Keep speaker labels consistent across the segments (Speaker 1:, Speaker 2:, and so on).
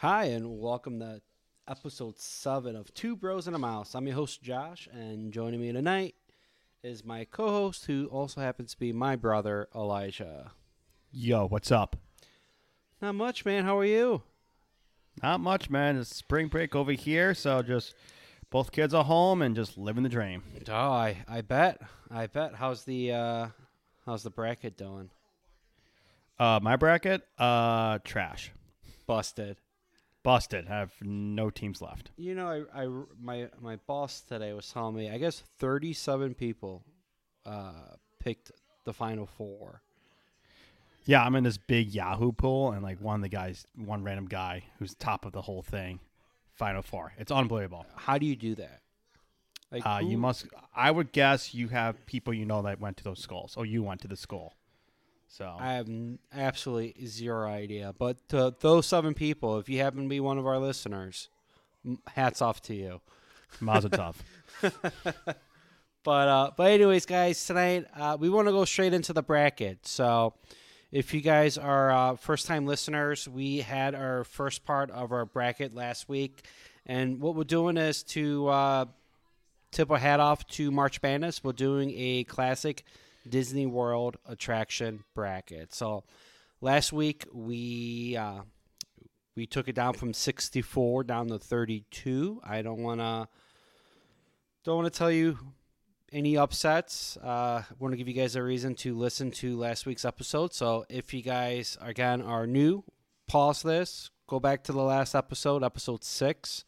Speaker 1: Hi, and welcome to episode seven of Two Bros and a Mouse. I'm your host, Josh, and joining me tonight is my co host, who also happens to be my brother, Elijah.
Speaker 2: Yo, what's up?
Speaker 1: Not much, man. How are you?
Speaker 2: Not much, man. It's spring break over here, so just both kids are home and just living the dream.
Speaker 1: Oh, I, I bet. I bet. How's the uh, how's the bracket doing?
Speaker 2: Uh, my bracket, uh, trash,
Speaker 1: Busted.
Speaker 2: Busted. I have no teams left.
Speaker 1: You know, I, I my my boss today was telling me I guess 37 people uh, picked the final four.
Speaker 2: Yeah, I'm in this big Yahoo pool, and like one of the guys, one random guy who's top of the whole thing, final four. It's unbelievable.
Speaker 1: How do you do that? Like
Speaker 2: Uh, you must. I would guess you have people you know that went to those schools, or you went to the school. So
Speaker 1: I have absolutely zero idea. But to those seven people, if you happen to be one of our listeners, hats off to you.
Speaker 2: Mazel tov.
Speaker 1: But uh, but anyways, guys, tonight uh, we want to go straight into the bracket. So if you guys are uh, first time listeners, we had our first part of our bracket last week, and what we're doing is to uh, tip our hat off to March Madness. We're doing a classic Disney World attraction bracket. So last week we uh, we took it down from 64 down to 32. I don't want to don't want to tell you any upsets. Uh, I want to give you guys a reason to listen to last week's episode. So if you guys again are new, pause this, go back to the last episode, episode six,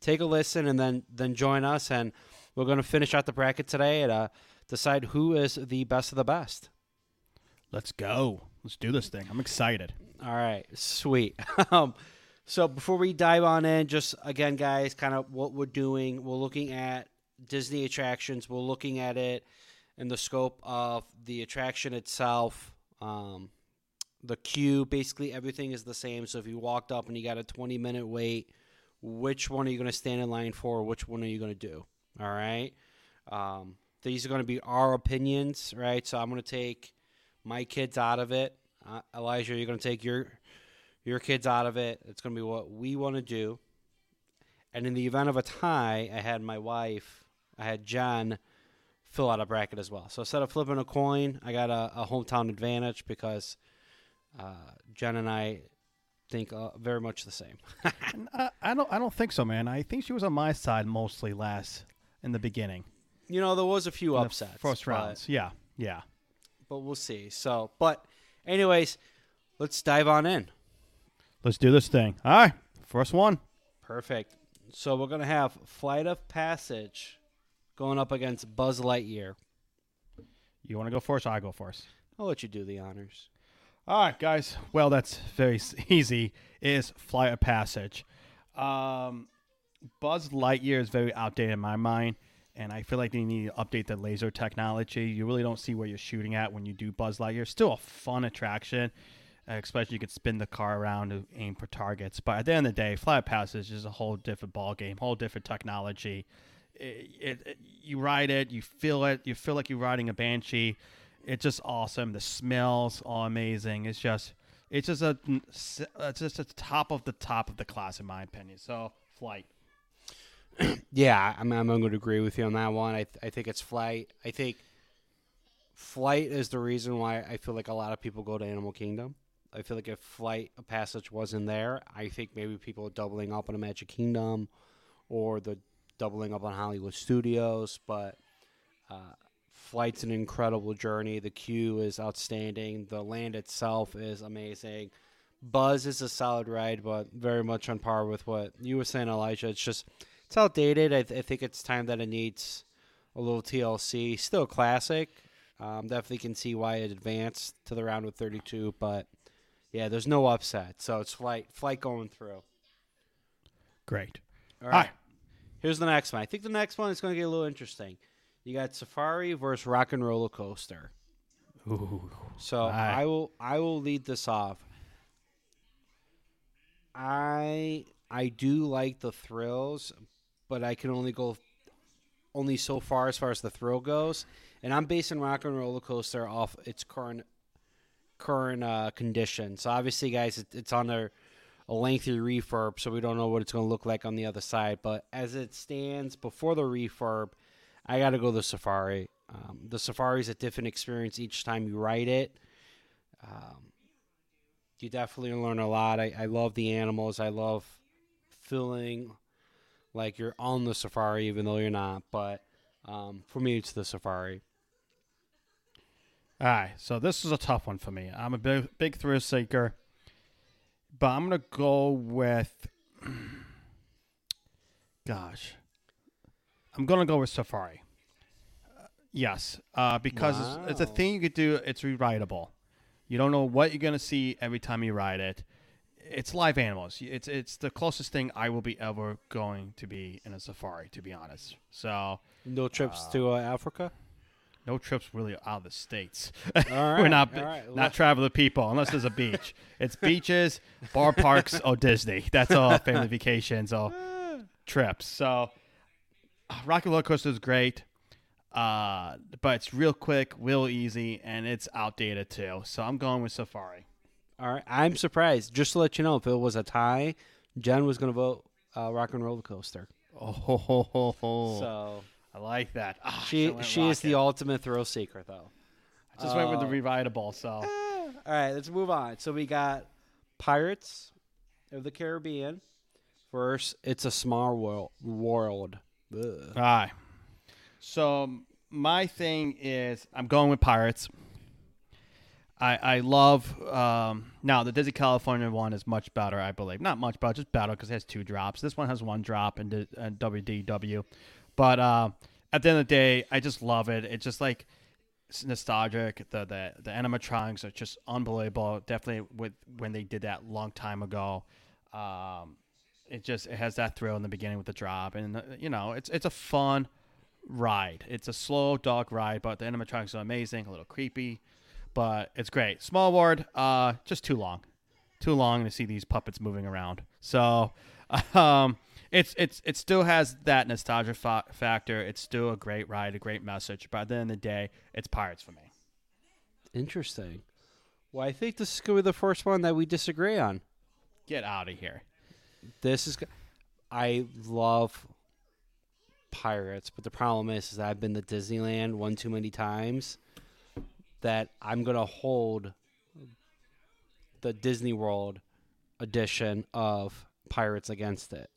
Speaker 1: take a listen, and then then join us. And we're going to finish out the bracket today and uh, decide who is the best of the best.
Speaker 2: Let's go. Let's do this thing. I'm excited.
Speaker 1: All right, sweet. um, so before we dive on in, just again, guys, kind of what we're doing. We're looking at Disney attractions. We're looking at it in the scope of the attraction itself. Um, the queue, basically everything is the same. So if you walked up and you got a 20 minute wait, which one are you going to stand in line for? Which one are you going to do? All right. Um, these are going to be our opinions, right? So I'm going to take my kids out of it. Uh, Elijah, you're going to take your your kids out of it. It's going to be what we want to do. And in the event of a tie, I had my wife, I had Jen fill out a bracket as well. So instead of flipping a coin, I got a, a hometown advantage because uh, Jen and I think uh, very much the same.
Speaker 2: I, I don't. I don't think so, man. I think she was on my side mostly last in the beginning,
Speaker 1: you know, there was a few upsets,
Speaker 2: first
Speaker 1: but-
Speaker 2: rounds. Yeah, yeah.
Speaker 1: but we'll see. So, but anyways, let's dive on in.
Speaker 2: Let's do this thing. All right, first one.
Speaker 1: Perfect. So we're gonna have Flight of Passage going up against Buzz Lightyear.
Speaker 2: You want to go first? Or I go first.
Speaker 1: I'll let you do the honors.
Speaker 2: All right, guys. Well, that's very easy. Is Flight of Passage. Um, Buzz Lightyear is very outdated in my mind, and I feel like they need to update the laser technology. You really don't see where you're shooting at when you do Buzz Lightyear. Still a fun attraction, especially you could spin the car around to aim for targets. But at the end of the day, Flight Passage is a whole different ball game, whole different technology. It, it, it- you ride it, you feel it, you feel like you're riding a Banshee it's just awesome. The smells are amazing. It's just it's just a it's just a top of the top of the class in my opinion. So flight.
Speaker 1: Yeah, I'm, I'm going to agree with you on that one. I, th- I think it's Flight. I think Flight is the reason why I feel like a lot of people go to Animal Kingdom. I feel like if Flight of Passage wasn't there, I think maybe people are doubling up on a Magic Kingdom or the doubling up on Hollywood Studios. But uh, Flight's an incredible journey. The queue is outstanding. The land itself is amazing. Buzz is a solid ride, but very much on par with what you were saying, Elijah. It's just it's outdated. I, th- I think it's time that it needs a little TLC. Still a classic. Um, definitely can see why it advanced to the round with 32, but yeah, there's no upset. So it's flight flight going through.
Speaker 2: Great.
Speaker 1: All
Speaker 2: All
Speaker 1: right.
Speaker 2: right.
Speaker 1: Here's the next one. I think the next one is going to get a little interesting. You got Safari versus Rock and Roller Coaster.
Speaker 2: Ooh.
Speaker 1: So
Speaker 2: right.
Speaker 1: I will I will lead this off. I I do like the thrills, but I can only go only so far as far as the thrill goes. And I'm basing Rock and Roller Coaster off its current current uh, condition. So obviously, guys, it, it's under a lengthy refurb, so we don't know what it's going to look like on the other side. But as it stands before the refurb, I got to go the Safari. Um, the Safari is a different experience each time you ride it. Um, you definitely learn a lot. I, I love the animals. I love feeling like you're on the safari, even though you're not. But um, for me, it's the safari.
Speaker 2: All right, so this is a tough one for me. I'm a big big thrill seeker, but I'm gonna go with. Gosh, I'm gonna go with Safari. Uh, yes, uh, because it's, it's a thing you could do. It's rewritable. You don't know what you're gonna see every time you ride it. It's live animals. It's it's the closest thing I will be ever going to be in a safari. To be honest, so
Speaker 1: No trips to uh, Africa.
Speaker 2: no trips really out of the states. We're not
Speaker 1: right.
Speaker 2: not traveling people unless there's a beach. it's beaches, bar parks, or Disney. That's all family vacations or trips. So, uh, Rock and Roller Coaster is great, uh, but it's real quick, real easy, and it's outdated too. So I'm going with Safari.
Speaker 1: All right. I'm surprised. Just to let you know, if it was a tie, Jen was going to vote uh, Rock and Roller Coaster.
Speaker 2: Oh, ho, ho, ho.
Speaker 1: So
Speaker 2: I like that. Ah,
Speaker 1: she she is the ultimate thrill seeker, though.
Speaker 2: I just went with the
Speaker 1: uh,
Speaker 2: rewritable. So
Speaker 1: All right, let's move on. So we got Pirates of the Caribbean. First, it's a small world. World. Ugh.
Speaker 2: All right. So my thing is, I'm going with Pirates. I I love um, now the Disney California one is much better, I believe. Not much better, just better because it has two drops. This one has one drop and WDW, but uh, at the end of the day, I just love it. It's just like it's nostalgic. The the the animatronics are just unbelievable. Definitely with when they did that long time ago. Um, it just it has that thrill in the beginning with the drop, and uh, you know it's it's a fun ride. It's a slow dog ride, but the animatronics are amazing. A little creepy, but it's great. Small World, uh, just too long, too long to see these puppets moving around. So, um, it's it's it still has that nostalgia fa- factor. It's still a great ride, a great message. But at the end of the day, it's Pirates for me.
Speaker 1: Interesting. Well, I think this is going to be the first one that we disagree on.
Speaker 2: Get out of here.
Speaker 1: This is. I love pirates, but the problem is, is I've been to Disneyland one too many times. That I'm gonna hold the Disney World edition of Pirates against it.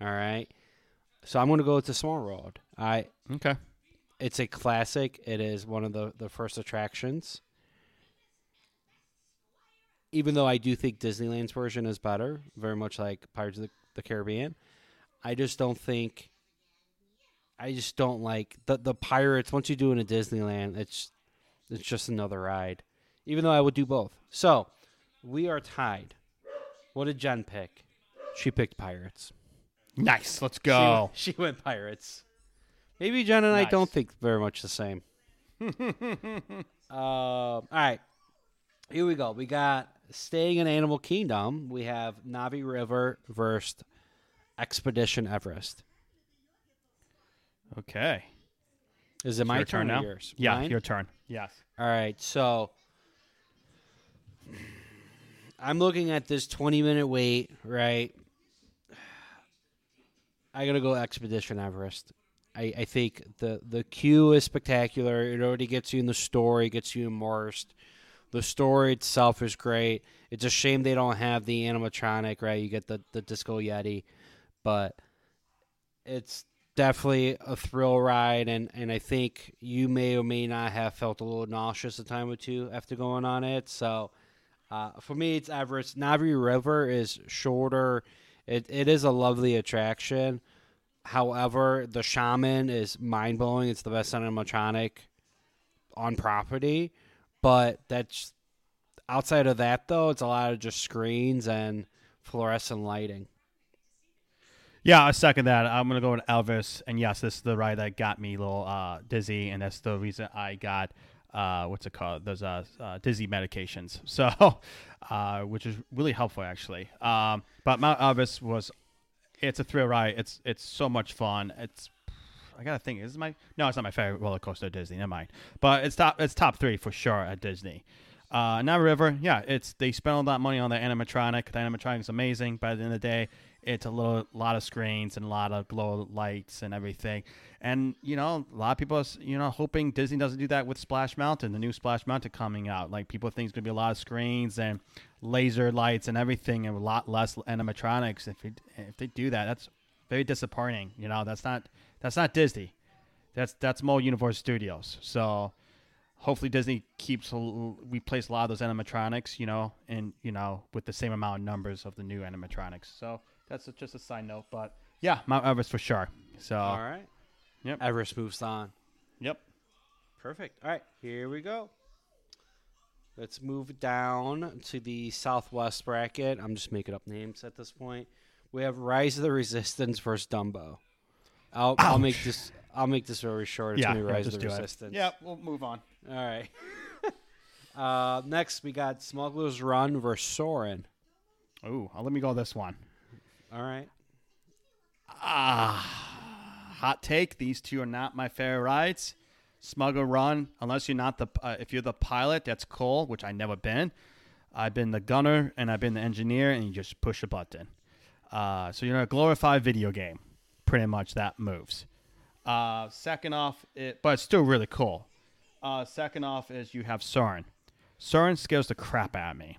Speaker 1: All right. So I'm gonna go with the Small World. I
Speaker 2: Okay.
Speaker 1: it's a classic. It is one of the, the first attractions. Even though I do think Disneyland's version is better, very much like Pirates of the, the Caribbean, I just don't think. I just don't like the the pirates. Once you do it in Disneyland, it's it's just another ride. Even though I would do both. So we are tied. What did Jen pick? She picked pirates.
Speaker 2: Nice. Let's go.
Speaker 1: went- She, went pirates. Maybe Jen and I don't think very much the same. uh, all right. Here we go. We got staying in Animal Kingdom. We have Navi River versus Expedition Everest.
Speaker 2: Okay.
Speaker 1: Is it my
Speaker 2: Your
Speaker 1: turn,
Speaker 2: turn
Speaker 1: or
Speaker 2: now?
Speaker 1: yours?
Speaker 2: Yeah,
Speaker 1: Mine?
Speaker 2: your turn. Yes.
Speaker 1: All right, so I'm looking at this 20 minute wait, right? I gotta go Expedition Everest. I, I think the the queue is spectacular. It already gets you in the story, gets you immersed. The story itself is great. It's a shame they don't have the animatronic, right? You get the, the Disco Yeti, but it's definitely a thrill ride, and, and I think you may or may not have felt a little nauseous a time or two after going on it. So uh, for me, it's Everest. Navi River is shorter. It, it is a lovely attraction. However, the Shaman is mind blowing. It's the best animatronic on property, but that's outside of that though. It's a lot of just screens and fluorescent lighting.
Speaker 2: Yeah, I second that. I'm gonna go with Everest, and yes, this is the ride that got me a little uh, dizzy, and that's the reason I got uh, what's it called? Those uh, uh, dizzy medications. So, uh, which is really helpful actually. Um, but Mount Everest was, it's a thrill ride. It's it's so much fun. It's I gotta think. Is my no, it's not my favorite roller coaster at Disney. Never mind. But it's top. It's top three for sure at Disney. Uh, River, yeah, it's they spent all that money on the animatronic. The animatronic is amazing. By the end of the day, it's a little lot of screens and a lot of glow lights and everything. And you know, a lot of people, are, you know, hoping Disney doesn't do that with Splash Mountain, the new Splash Mountain coming out. Like people think it's gonna be a lot of screens and laser lights and everything, and a lot less animatronics. If it, if they do that, that's very disappointing. You know, that's not that's not Disney. That's that's more Universal Studios. So hopefully Disney keeps replace a lot of those animatronics, you know, and you know with the same amount of numbers of the new animatronics. So that's just a side note, but yeah, Mount Everest for sure. So
Speaker 1: all right,
Speaker 2: yep,
Speaker 1: Everest moves on.
Speaker 2: Yep,
Speaker 1: perfect. All right, here we go. Let's move down to the Southwest bracket. I'm just making up names at this point. We have Rise of the Resistance versus Dumbo. I'll, I'll make this I'll make this very short. It's
Speaker 2: yeah,
Speaker 1: gonna be Rise
Speaker 2: yeah,
Speaker 1: of the Resistance.
Speaker 2: It. Yeah, we'll move on.
Speaker 1: All right. uh, next, we got Smuggler's Run versus Soarin'.
Speaker 2: Ooh, let me go this one.
Speaker 1: All right.
Speaker 2: Ah, hot take. These two are not my favorite rides. Smuggler Run, unless you're not the uh, if you're the pilot, that's cool. Which I never been. I've been the gunner and I've been the engineer, and you just push a button. Uh, so you're a glorified video game. Pretty much that moves. Uh, second off, it but it's still really cool. Uh, second off is you have Soarin'. Soarin' scares the crap out of me.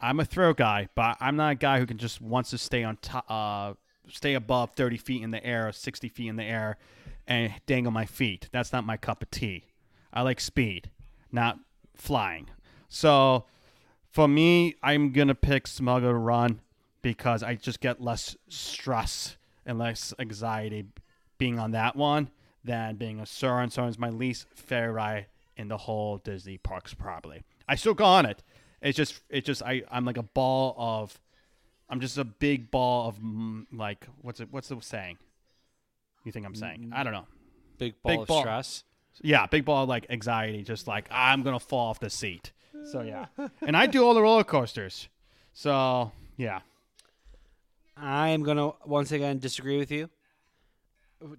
Speaker 2: I'm a throw guy, but I'm not a guy who can just wants to stay on top, uh, stay above 30 feet in the air, or 60 feet in the air, and dangle my feet. That's not my cup of tea. I like speed, not flying. So for me, I'm gonna pick Smuggler Run because I just get less stress and less anxiety being on that one than being a Soarin'. Soarin's my least favorite ride in the whole Disney parks, probably. I still go on it. It's just, it's just, I, I'm like a ball of, I'm just a big ball of mm, like, what's it, what's the saying? You think I'm saying? I don't know.
Speaker 1: Big ball big of ball. stress.
Speaker 2: Yeah, big ball of like anxiety, just like I'm gonna fall off the seat. So yeah, and I do all the roller coasters. So yeah,
Speaker 1: I am gonna once again disagree with you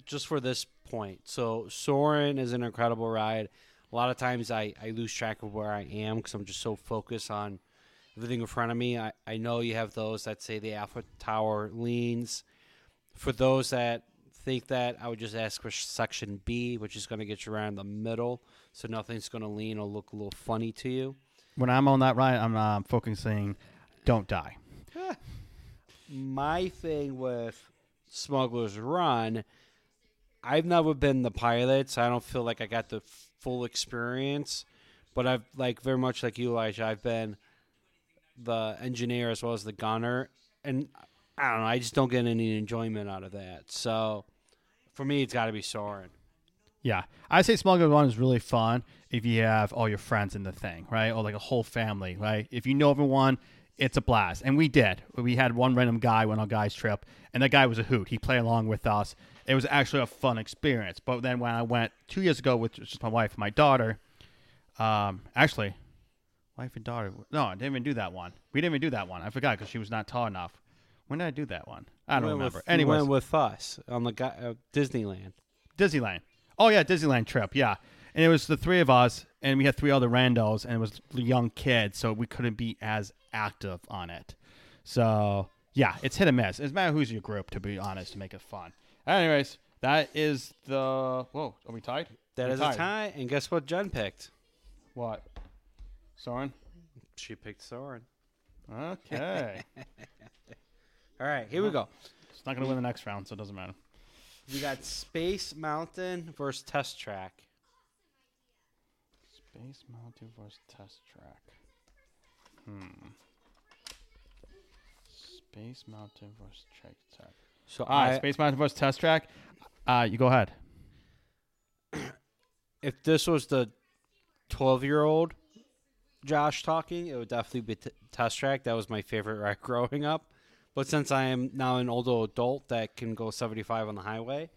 Speaker 1: just for this point. So Soarin' is an incredible ride. A lot of times I, I lose track of where I am because I'm just so focused on everything in front of me. I, I know you have those that say the Eiffel Tower leans. For those that think that, I would just ask for section B, which is going to get you around the middle, so nothing's going to lean or look a little funny to you.
Speaker 2: When I'm on that ride, I'm uh, focusing, don't die.
Speaker 1: My thing with Smuggler's Run I've never been the pilot, so I don't feel like I got the full experience. But I've like very much like you, Elijah. I've been the engineer as well as the gunner, and I don't know. I just don't get any enjoyment out of that. So for me, it's got to be Soarin'.
Speaker 2: Yeah, I say Smuggler Run is really fun if you have all your friends in the thing, right? Or like a whole family, right? If you know everyone, it's a blast. And we did. We had one random guy went on guys trip, and that guy was a hoot. He played along with us. It was actually a fun experience. But then when I went two years ago with just my wife and my daughter, um, actually, wife and daughter. No, I didn't even do that one. We didn't even do that one. I forgot because she was not tall enough. When did I do that one? I don't remember.
Speaker 1: Anyway, went with us on the uh, Disneyland.
Speaker 2: Disneyland. Oh yeah, Disneyland trip. Yeah, and it was the three of us, and we had three other randos, and it was young kids, so we couldn't be as active on it. So yeah, it's hit and miss. It's matter who's your group, to be honest, to make it fun. Anyways, that is the. Whoa, are we tied?
Speaker 1: That
Speaker 2: we
Speaker 1: is tied. a tie, and guess what? Jen picked.
Speaker 2: What? Soarin'.
Speaker 1: She picked Soarin'.
Speaker 2: Okay.
Speaker 1: All right, here we go.
Speaker 2: It's not gonna win the next round, so it doesn't matter.
Speaker 1: We got Space Mountain versus Test Track.
Speaker 2: Space Mountain versus Test Track. Hmm. Space Mountain versus Track Track. So I, Space Mountain versus Test Track. Uh, you go ahead.
Speaker 1: If this was the twelve-year-old Josh talking, it would definitely be t- Test Track. That was my favorite ride growing up. But since I am now an older adult that can go seventy-five on the highway,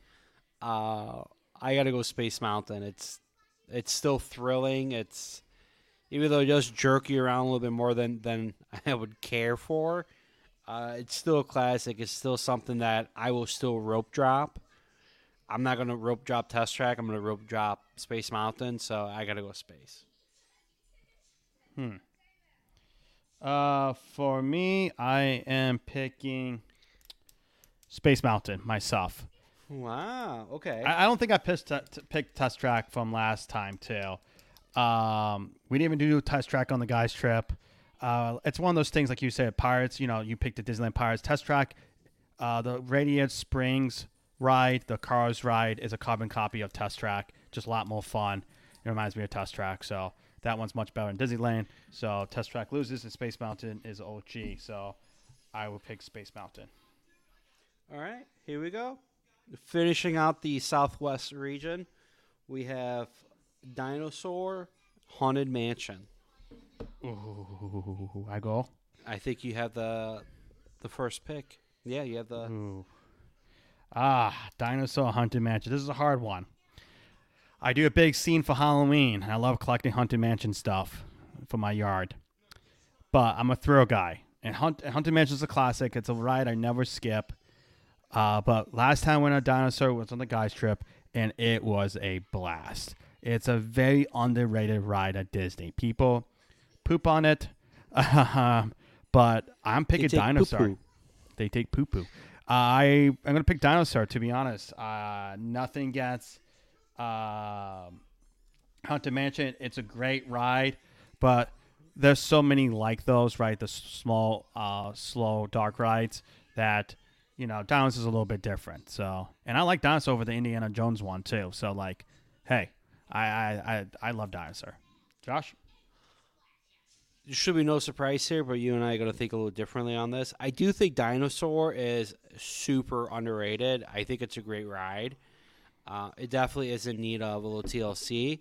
Speaker 1: uh, I got to go Space Mountain. It's it's still thrilling. It's even though it does jerk you around a little bit more than than I would care for. Uh, it's still a classic. It's still something that I will still rope drop. I'm not gonna rope drop test track. I'm gonna rope drop Space Mountain. So I gotta go space.
Speaker 2: Hmm. Uh, for me, I am picking Space Mountain myself.
Speaker 1: Wow. Okay.
Speaker 2: I, I don't think I pissed t- t- picked Test Track from last time too. Um, we didn't even do Test Track on the guys trip. Uh, it's one of those things like you said, Pirates. You know, you picked the Disneyland Pirates Test Track. Uh, the Radiator Springs ride, the Cars ride, is a carbon copy of Test Track. Just a lot more fun. It reminds me of Test Track, so that one's much better in Disneyland. So Test Track loses, and Space Mountain is OG. So I will pick Space Mountain.
Speaker 1: All right. Here we go. Finishing out the Southwest region, we have Dinosaur Haunted Mansion.
Speaker 2: Ooh, I go.
Speaker 1: I think you have the the first pick. Yeah, you have the.
Speaker 2: Ooh. Ah, dinosaur hunting mansion. This is a hard one. I do a big scene for Halloween, I love collecting haunted mansion stuff for my yard. But I'm a thrill guy, and Hunt, haunted mansion is a classic. It's a ride I never skip. Uh, but last time I went on dinosaur was on the guys trip, and it was a blast. It's a very underrated ride at Disney. People poop on it, but I'm picking
Speaker 1: take
Speaker 2: dinosaur.
Speaker 1: poo-poo.
Speaker 2: They take poo poo. I I'm gonna pick dinosaur to be honest. Uh, nothing gets um Haunted Mansion. It's a great ride, but there's so many like those, right? The small, uh, slow, dark rides that you know Dinosaur's is a little bit different. So, and I like Dinosaur over the Indiana Jones one too. So, like, hey, I I I, I love Dinosaur. Josh,
Speaker 1: Should be no surprise here, but you and I are going to think a little differently on this. I do think Dinosaur is super underrated. I think it's a great ride. Uh, it definitely is in need of a little TLC,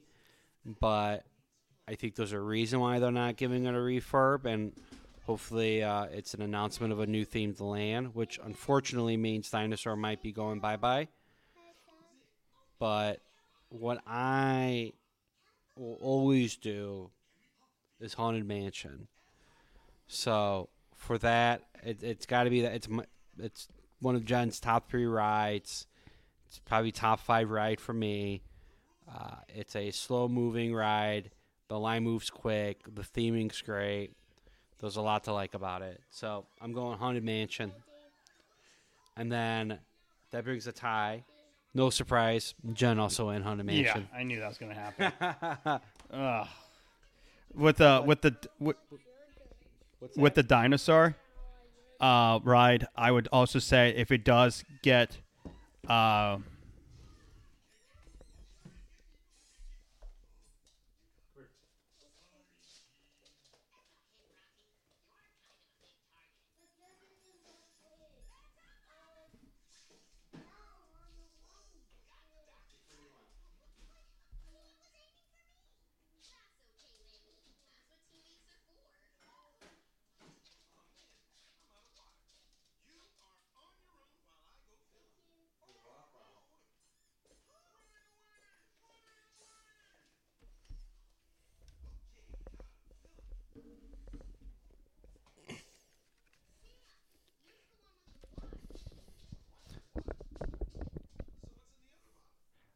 Speaker 1: but I think there's a reason why they're not giving it a refurb, and hopefully uh, it's an announcement of a new themed land, which unfortunately means Dinosaur might be going bye bye. But what I will always do is Haunted Mansion. So for that, it, it's got to be that it's it's one of Jen's top three rides. It's probably top five ride for me. Uh, it's a slow moving ride. The line moves quick. The theming's great. There's a lot to like about it. So I'm going Haunted Mansion. And then that brings a tie. No surprise. Jen also in Haunted Mansion.
Speaker 2: Yeah, I knew that was gonna happen. Ugh. With the with the with, with the dinosaur uh, ride, I would also say if it does get uh,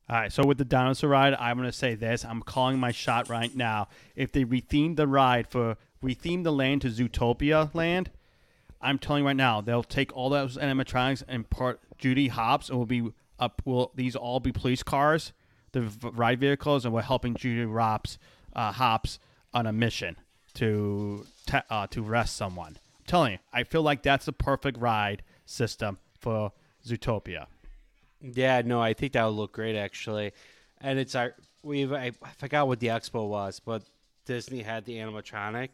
Speaker 2: All right, so with the dinosaur ride, I'm gonna say this. I'm calling my shot right now. If they retheme the ride for retheme the land to Zootopia land, I'm telling you right now, they'll take all those animatronics and part Judy Hopps, and will be up. Will these all be police cars, the ride vehicles, and we're helping Judy Hopps, uh, Hopps on a mission to te- uh, to arrest someone. I'm telling you, I feel like that's the perfect ride system for Zootopia.
Speaker 1: Yeah, no, I think that would look great actually. And it's our we've I, I forgot what the expo was, but Disney had the animatronic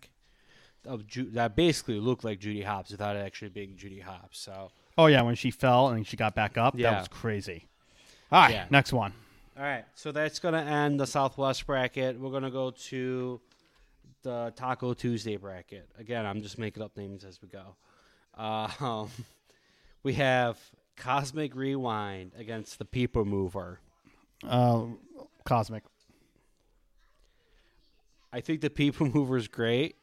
Speaker 1: of Ju- that basically looked like Judy Hopps without it actually being Judy Hopps. So,
Speaker 2: Oh yeah, when she fell and she got back up,
Speaker 1: Yeah.
Speaker 2: that was crazy. All right,
Speaker 1: Yeah.
Speaker 2: next one.
Speaker 1: all right, so that's gonna end the Southwest bracket. We're gonna go to the Taco Tuesday bracket. Again, I'm just making up names as we go. Uh, um, we have Cosmic Rewind against the People Mover.
Speaker 2: Uh, Cosmic.
Speaker 1: I think the People Mover is great,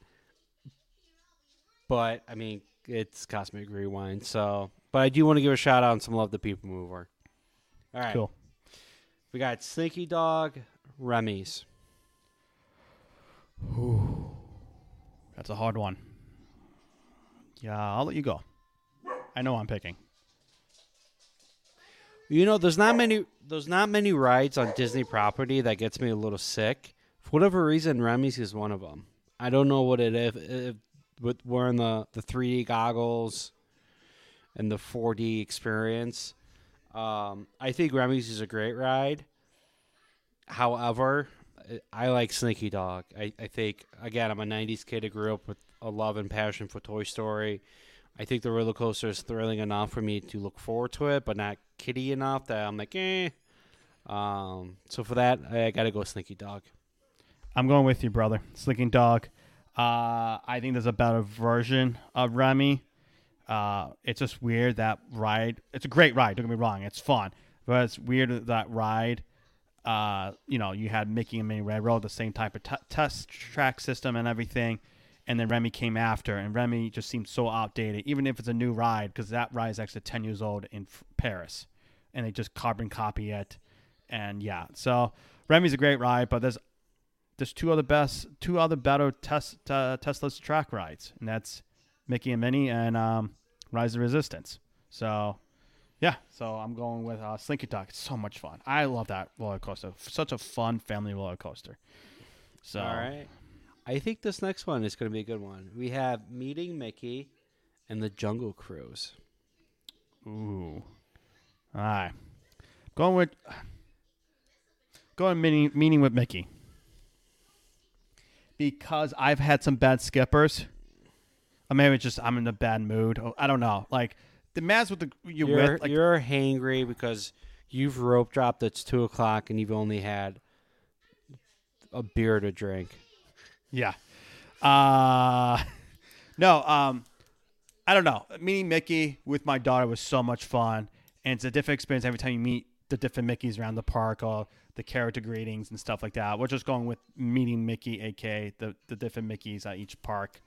Speaker 1: but I mean it's Cosmic Rewind. So, but I do want to give a shout out and some love to People Mover. All right,
Speaker 2: Cool.
Speaker 1: we got Slinky Dog, Remy's.
Speaker 2: That's a hard one. Yeah, I'll let you go. I know I'm picking.
Speaker 1: You know, there's not many there's not many rides on Disney property that gets me a little sick. For whatever reason, Remy's is one of them. I don't know what it is. If, with wearing the the 3D goggles and the 4D experience, um, I think Remy's is a great ride. However, I like Slinky Dog. I, I think again, I'm a '90s kid who grew up with a love and passion for Toy Story. I think the roller coaster is thrilling enough for me to look forward to it, but not kiddie enough that I'm like, eh. Um, so for that, I got to go Slinky Dog.
Speaker 2: I'm going with you, brother. Slinky Dog. Uh, I think there's a better version of Remy. Uh, it's just weird that ride. It's a great ride. Don't get me wrong. It's fun, but it's weird that ride. Uh, you know, you had Mickey and Minnie Railroad, the same type of t- test track system and everything, and then Remy came after, and Remy just seemed so outdated, even if it's a new ride, because that ride is actually 10 years old in Paris, and they just carbon copy it, and yeah, so Remy's a great ride, but there's there's two other best, two other better uh, Tesla's track rides, and that's Mickey and Minnie and um, Rise of Resistance. So, yeah, so I'm going with uh, Slinky Dog. It's so much fun. I love that roller coaster. Such a fun family roller coaster. So,
Speaker 1: All right. I think this next one is going to be a good one. We have Meeting Mickey and the Jungle Cruise.
Speaker 2: Ooh. All right. Going with going meeting meeting with Mickey. Because I've had some bad skippers. Or maybe it's just I'm in a bad mood. Oh, I don't know. Like the mass with the you're,
Speaker 1: You're,
Speaker 2: with, like
Speaker 1: you're hangry because you've rope dropped. It's two o'clock and you've only had a beer to drink.
Speaker 2: Yeah. Uh no, um I don't know. Meeting Mickey with my daughter was so much fun. And it's a different experience every time you meet the different Mickeys around the park or the character greetings and stuff like that. We're just going with meeting Mickey, aka the, the different Mickeys at each park.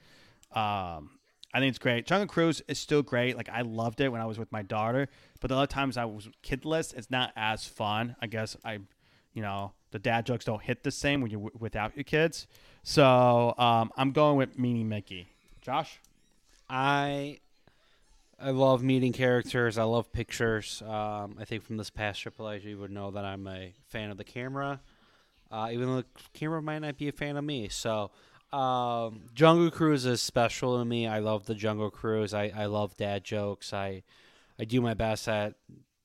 Speaker 2: Um I think it's great. Jungle Cruise is still great. Like I loved it when I was with my daughter, but the other times I was kidless, it's not as fun. I guess I, you know, the dad jokes don't hit the same when you're without your kids. So um, I'm going with meeting Mickey. Josh,
Speaker 1: I I love meeting characters. I love pictures. Um, I think from this past Triple H, you would know that I'm a fan of the camera, uh, even though the camera might not be a fan of me. So, um, Jungle Cruise is special to me. I love the Jungle Cruise. I, I love dad jokes. I I do my best at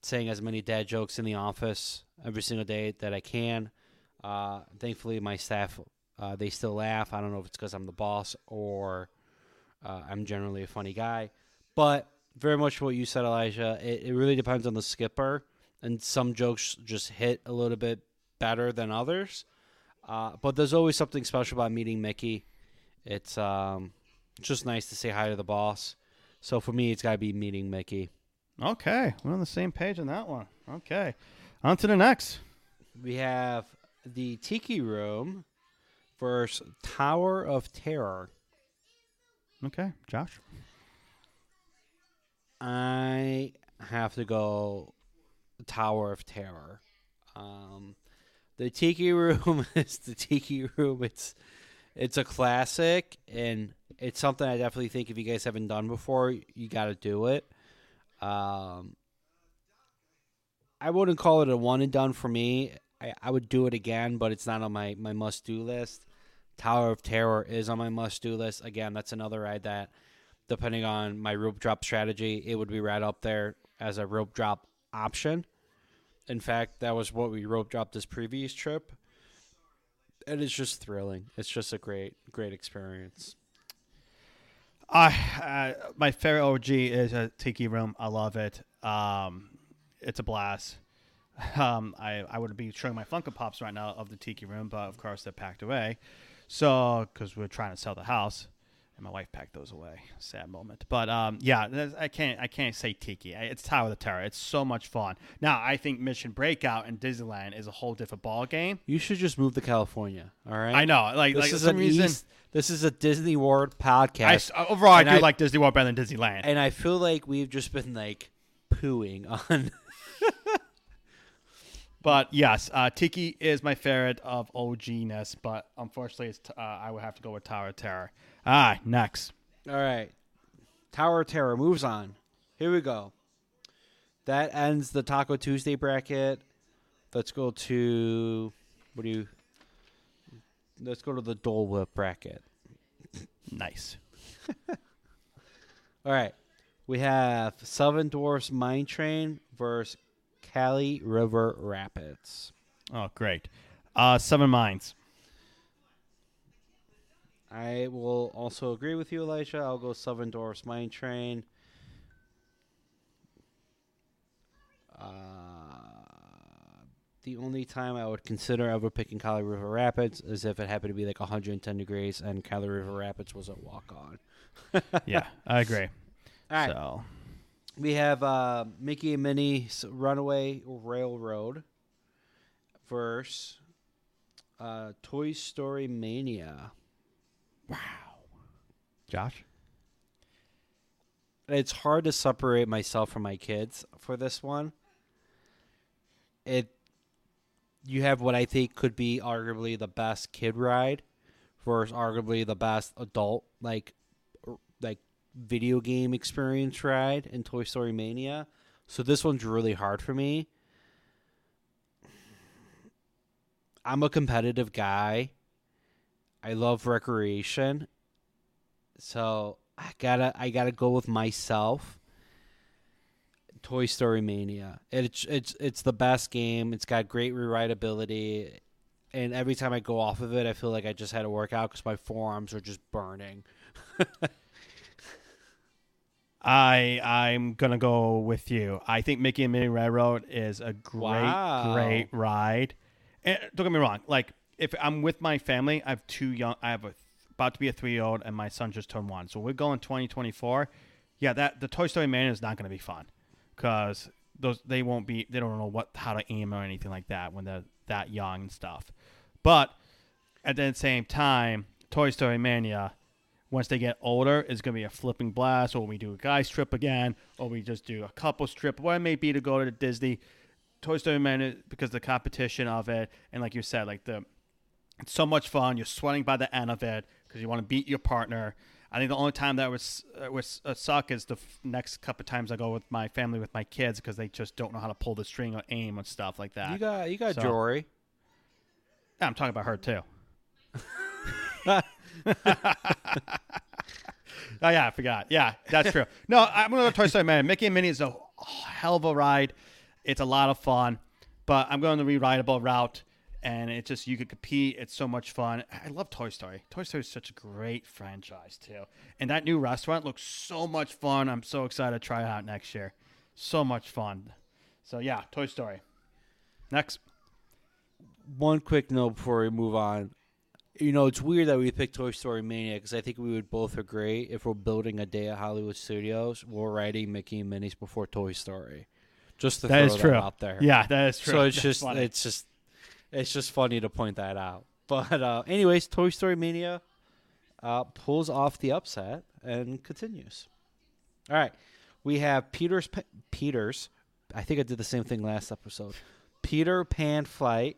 Speaker 1: saying as many dad jokes in the office every single day that I can. Uh, thankfully, my staff uh, they still laugh. I don't know if it's because I'm the boss or uh, I'm generally a funny guy, but very much what you said, Elijah. It, it really depends on the skipper, and some jokes just hit a little bit better than others. Uh, but there's always something special about meeting Mickey. It's um, just nice to say hi to the boss. So for me, it's got to be meeting Mickey.
Speaker 2: okay, we're on the same page on that one. Okay, on to the next.
Speaker 1: We have the Tiki Room versus Tower of Terror.
Speaker 2: Okay, Josh.
Speaker 1: I have to go Tower of Terror. Um, the Tiki Room is the Tiki Room. It's it's a classic, and it's something I definitely think if you guys haven't done before, you got to do it. Um, I wouldn't call it a one and done for me. I, I would do it again, but it's not on my, my must do list. Tower of Terror is on my must do list. Again, that's another ride that, depending on my rope drop strategy, it would be right up there as a rope drop option. In fact, that was what we rope dropped this previous trip. And it's just thrilling. It's just a great, great experience.
Speaker 2: I uh, my favorite OG is a Tiki Room. I love it. Um, it's a blast. Um, I I would be showing my Funko Pops right now of the Tiki Room, but of course they're packed away. So because we're trying to sell the house, and my wife packed those away. Sad moment. But um, yeah, I can't I can't say Tiki. I- It's Tower of the Terror. It's so much fun. Now I think Mission Breakout in Disneyland is a whole different ball game.
Speaker 1: You should just move to California. All right.
Speaker 2: I know, like
Speaker 1: This
Speaker 2: like
Speaker 1: is an
Speaker 2: reason.
Speaker 1: East, This is a Disney World podcast.
Speaker 2: I, overall, I do
Speaker 1: I-
Speaker 2: like Disney World better than Disneyland.
Speaker 1: and I feel like we've just been like pooing on.
Speaker 2: But yes, uh, Tiki is my favorite of OG-ness, but unfortunately, it's t- uh, I would have to go with Tower of Terror. Ah, next.
Speaker 1: All right. Tower of Terror moves on. Here we go. That ends the Taco Tuesday bracket. Let's go to what do you? Let's go to the Dole Whip bracket.
Speaker 2: Nice.
Speaker 1: All right, we have Seven Dwarfs Mine Train versus Kali River Rapids.
Speaker 2: Oh, great. Uh, Seven Mines.
Speaker 1: I will also agree with you, Elijah. I'll go Seven Dwarfs Mine Train. Uh, the only time I would consider ever picking Kali River Rapids is if it happened to be like 110 degrees and Kali River Rapids was a walk on.
Speaker 2: yeah, I agree.
Speaker 1: All right.
Speaker 2: So,
Speaker 1: We have uh, Mickey and Minnie's Runaway Railroad versus uh, Toy Story Mania. Wow.
Speaker 2: Josh.
Speaker 1: It's hard to separate myself from my kids for this one. It you have what I think could be arguably the best kid ride versus arguably the best adult like video game experience ride in Toy Story Mania. So this one's really hard for me. I'm a competitive guy. I love recreation. So I gotta I gotta go with myself. Toy Story Mania. It's it's it's the best game. It's got great rewritability, and every time I go off of it, I feel like I just had a workout because my forearms are just burning.
Speaker 2: I I'm gonna go with you. I think Mickey and Minnie Railroad is a great
Speaker 1: Wow.
Speaker 2: great ride. And don't get me wrong. Like if I'm with my family, I have two young. I have a about to be a three year old, and my son just turned one. So we're going 2024. Yeah, that the Toy Story Mania is not gonna be fun because those they won't be. They don't know what how to aim or anything like that when they're that young and stuff. But at the same time, Toy Story Mania once they get older, it's going to be a flipping blast, or we do a guys trip again, or we just do a couples trip, what it may be to go to Disney. Toy Story Man, because the competition of it, and like you said, like the, it's so much fun. You're sweating by the end of it because you want to beat your partner. I think the only time that was uh, was uh, suck is the f- next couple of times I go with my family with my kids because they just don't know how to pull the string or aim and stuff like that.
Speaker 1: You got you got
Speaker 2: So-
Speaker 1: Jory.
Speaker 2: Yeah, I'm talking about her too. Oh yeah, I forgot. Yeah, that's true. No, I'm gonna go Toy Story Man. Mickey and Minnie is a hell of a ride. It's a lot of fun, but I'm going the rewritable route, and it's just you could compete. It's so much fun. I love Toy Story. Toy Story is such a great franchise too, and that new restaurant looks so much fun. I'm so excited to try it out next year. So much fun. So yeah, Toy Story. Next.
Speaker 1: One quick note before we move on. You know, it's weird that we picked Toy Story Mania because I think we would both agree if we're building a day at Hollywood Studios, we're writing Mickey and Minnie's before Toy Story. Just to
Speaker 2: That
Speaker 1: throw
Speaker 2: is true.
Speaker 1: that out there.
Speaker 2: Yeah, that is true.
Speaker 1: So it's
Speaker 2: That's
Speaker 1: just
Speaker 2: funny.
Speaker 1: it's just it's just funny to point that out. But uh, anyways, Toy Story Mania uh, pulls off the upset and continues. All right, we have Peter's Peter's. I think I did the same thing last episode. Peter Pan Flight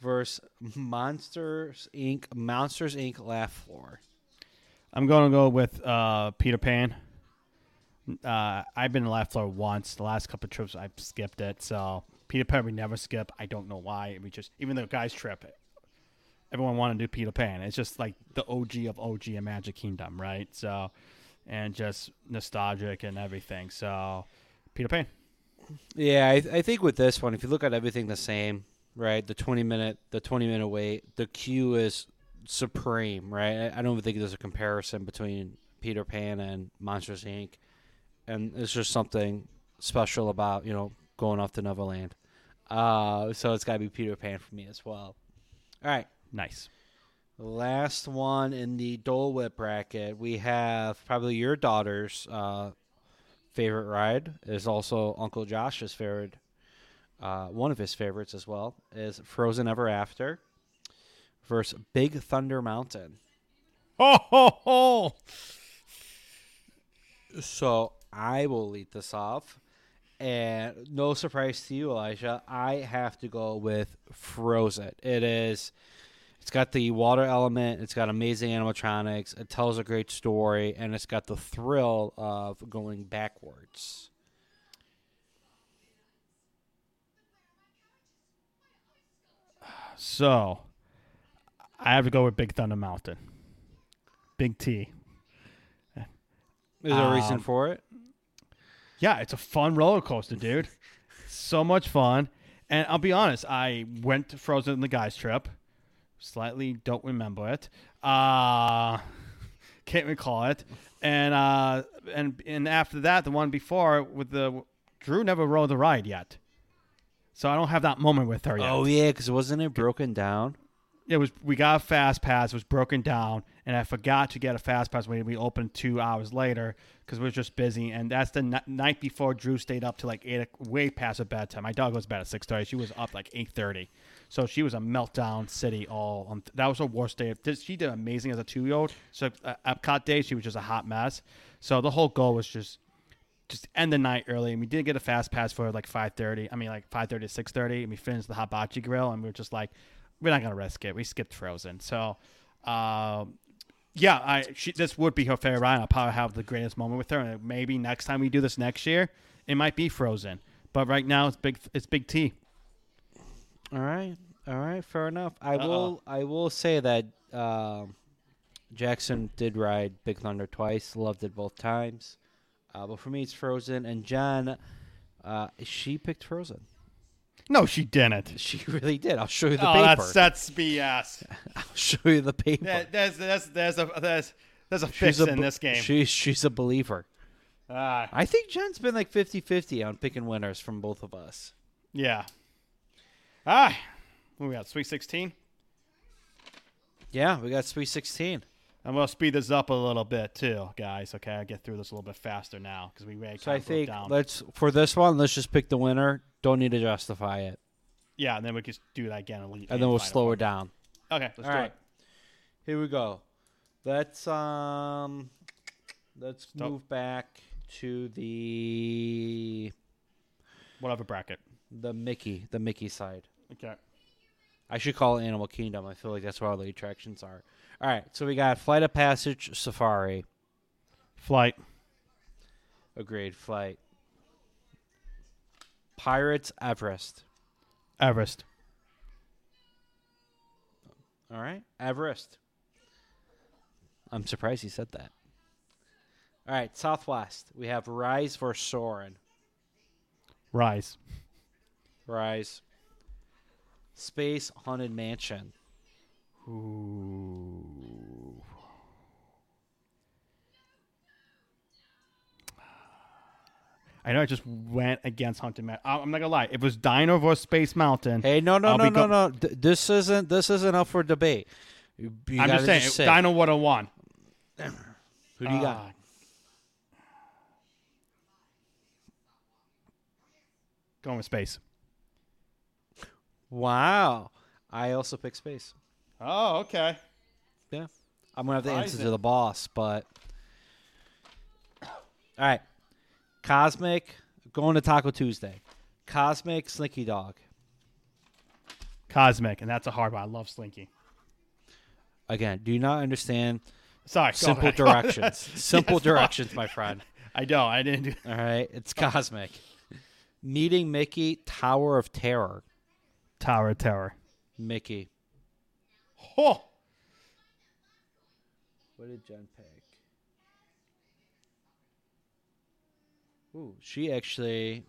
Speaker 1: versus Monsters Inc. Monsters Inc. Laugh Floor.
Speaker 2: I'm going to go with uh, Peter Pan. Uh, I've been to Laugh Floor once. The last couple of trips, I've skipped it. So Peter Pan, we never skip. I don't know why. We just even the guys trip, it. everyone want to do Peter Pan. It's just like the OG of OG in Magic Kingdom, right? So, and just nostalgic and everything. So, Peter Pan.
Speaker 1: Yeah, I, I think with this one, if you look at everything the same, right? The twenty minute, the twenty minute wait, the queue is supreme, right? I, don't even think there's a comparison between Peter Pan and Monsters Inc. And it's just something special about you know going off to Neverland. Uh, so it's got to be Peter Pan for me as well. All right,
Speaker 2: Nice.
Speaker 1: last one in the Dole Whip bracket, we have probably your daughter's uh, favorite ride is also Uncle Josh's favorite. Uh, one of his favorites as well is Frozen Ever After versus Big Thunder Mountain.
Speaker 2: Ho ho ho!
Speaker 1: So I will lead this off. And no surprise to you, Elijah, I have to go with Frozen. It is It's got the water element. It's got amazing animatronics. It tells a great story, and it's got the thrill of going backwards.
Speaker 2: So, I have to go with Big Thunder Mountain. Big T.
Speaker 1: Is there a reason
Speaker 2: Um,
Speaker 1: for it?
Speaker 2: Yeah, it's a fun roller coaster, dude. so much fun. And I'll be honest, I went to Frozen in the guys trip. Slightly don't remember it. Uh can't recall it. And uh and and after that, the one before with the Drew never rode the ride yet. So I don't have that moment with her yet.
Speaker 1: Oh yeah, because wasn't it broken down?
Speaker 2: it was we got a fast pass. It was broken down, and I forgot to get a fast pass when we opened two hours later because we were just busy. And that's the n- night before Drew stayed up to like eight, way past her bedtime. My dog was bed at six thirty. She was up like eight thirty, so she was a meltdown city. All on that was her worst day. She did amazing as a two year old. So uh, Epcot day, she was just a hot mess. So the whole goal was just just end the night early. And we did get a fast pass for like five thirty. I mean, like five thirty to six thirty. And we finished the hibachi grill, and we were just like, we're not gonna risk it. We skipped Frozen. So, um, yeah, I she, this would be her favorite ride. I'll probably have the greatest moment with her. And maybe next time we do this next year, it might be Frozen. But right now, it's big. It's Big T.
Speaker 1: All right, all right, fair enough. I
Speaker 2: Uh-oh.
Speaker 1: will. I will say that um, Jackson did ride Big Thunder twice. Loved it both times. Uh, but for me, it's Frozen. And Jen, uh, she picked Frozen.
Speaker 2: No, she didn't.
Speaker 1: She really did. I'll show you the
Speaker 2: oh,
Speaker 1: paper.
Speaker 2: that's that's BS.
Speaker 1: I'll show you the paper.
Speaker 2: There- there's there's there's a there's there's a
Speaker 1: She's
Speaker 2: fix
Speaker 1: a
Speaker 2: in this game.
Speaker 1: She's she's a believer.
Speaker 2: Ah,
Speaker 1: I think Jen's been like 50-50 on picking winners from both of us.
Speaker 2: yeah. Ah, we got? Sweet sixteen.
Speaker 1: Yeah, we got Sweet 16.
Speaker 2: I'm gonna speed this up a little bit too, guys. Okay, I get through this a little bit faster now because we really
Speaker 1: So I think
Speaker 2: down.
Speaker 1: let's for this one, let's just pick the winner. Don't need to justify it,
Speaker 2: yeah, and then we can do that again, and,
Speaker 1: and then we'll slow it down.
Speaker 2: Okay, let's
Speaker 1: All
Speaker 2: do
Speaker 1: right.
Speaker 2: it.
Speaker 1: Here we go. Let's um, let's
Speaker 2: Stop.
Speaker 1: move back to the
Speaker 2: Whatever bracket.
Speaker 1: the Mickey, the Mickey side.
Speaker 2: Okay.
Speaker 1: I should call it Animal Kingdom. I feel like that's where all the attractions are. All right, so we got Flight of Passage, Safari,
Speaker 2: Flight.
Speaker 1: agreed. Flight, Pirates, Everest.
Speaker 2: Everest.
Speaker 1: All right, Everest. I'm surprised he said that. All right, Southwest. We have Rise versus Soarin'.
Speaker 2: Rise.
Speaker 1: Rise. Space Haunted Mansion.
Speaker 2: Ooh. I know I just went against Haunted Man. I'm not gonna lie. If it was Dino versus Space Mountain,
Speaker 1: Hey, no, no,
Speaker 2: I'll
Speaker 1: no, no, no. Th- this isn't. This isn't up for debate. You, you
Speaker 2: I'm just saying
Speaker 1: say.
Speaker 2: Dino would have won.
Speaker 1: Who do you got?
Speaker 2: Ah. Going with space.
Speaker 1: Wow. I also pick space.
Speaker 2: Oh, okay.
Speaker 1: Yeah. I'm gonna have to answer to the boss, but all right. Cosmic going to Taco Tuesday. Cosmic Slinky Dog.
Speaker 2: Cosmic, and that's a hard one. I love Slinky.
Speaker 1: Again, do you not understand
Speaker 2: Sorry.
Speaker 1: simple directions? Simple
Speaker 2: Yes,
Speaker 1: directions, my friend.
Speaker 2: I know. I didn't do.
Speaker 1: All right, it's Cosmic. Meeting Mickey, Tower of Terror.
Speaker 2: Tower of Terror.
Speaker 1: Mickey.
Speaker 2: Oh,
Speaker 1: What did Jen pick? Ooh, she actually,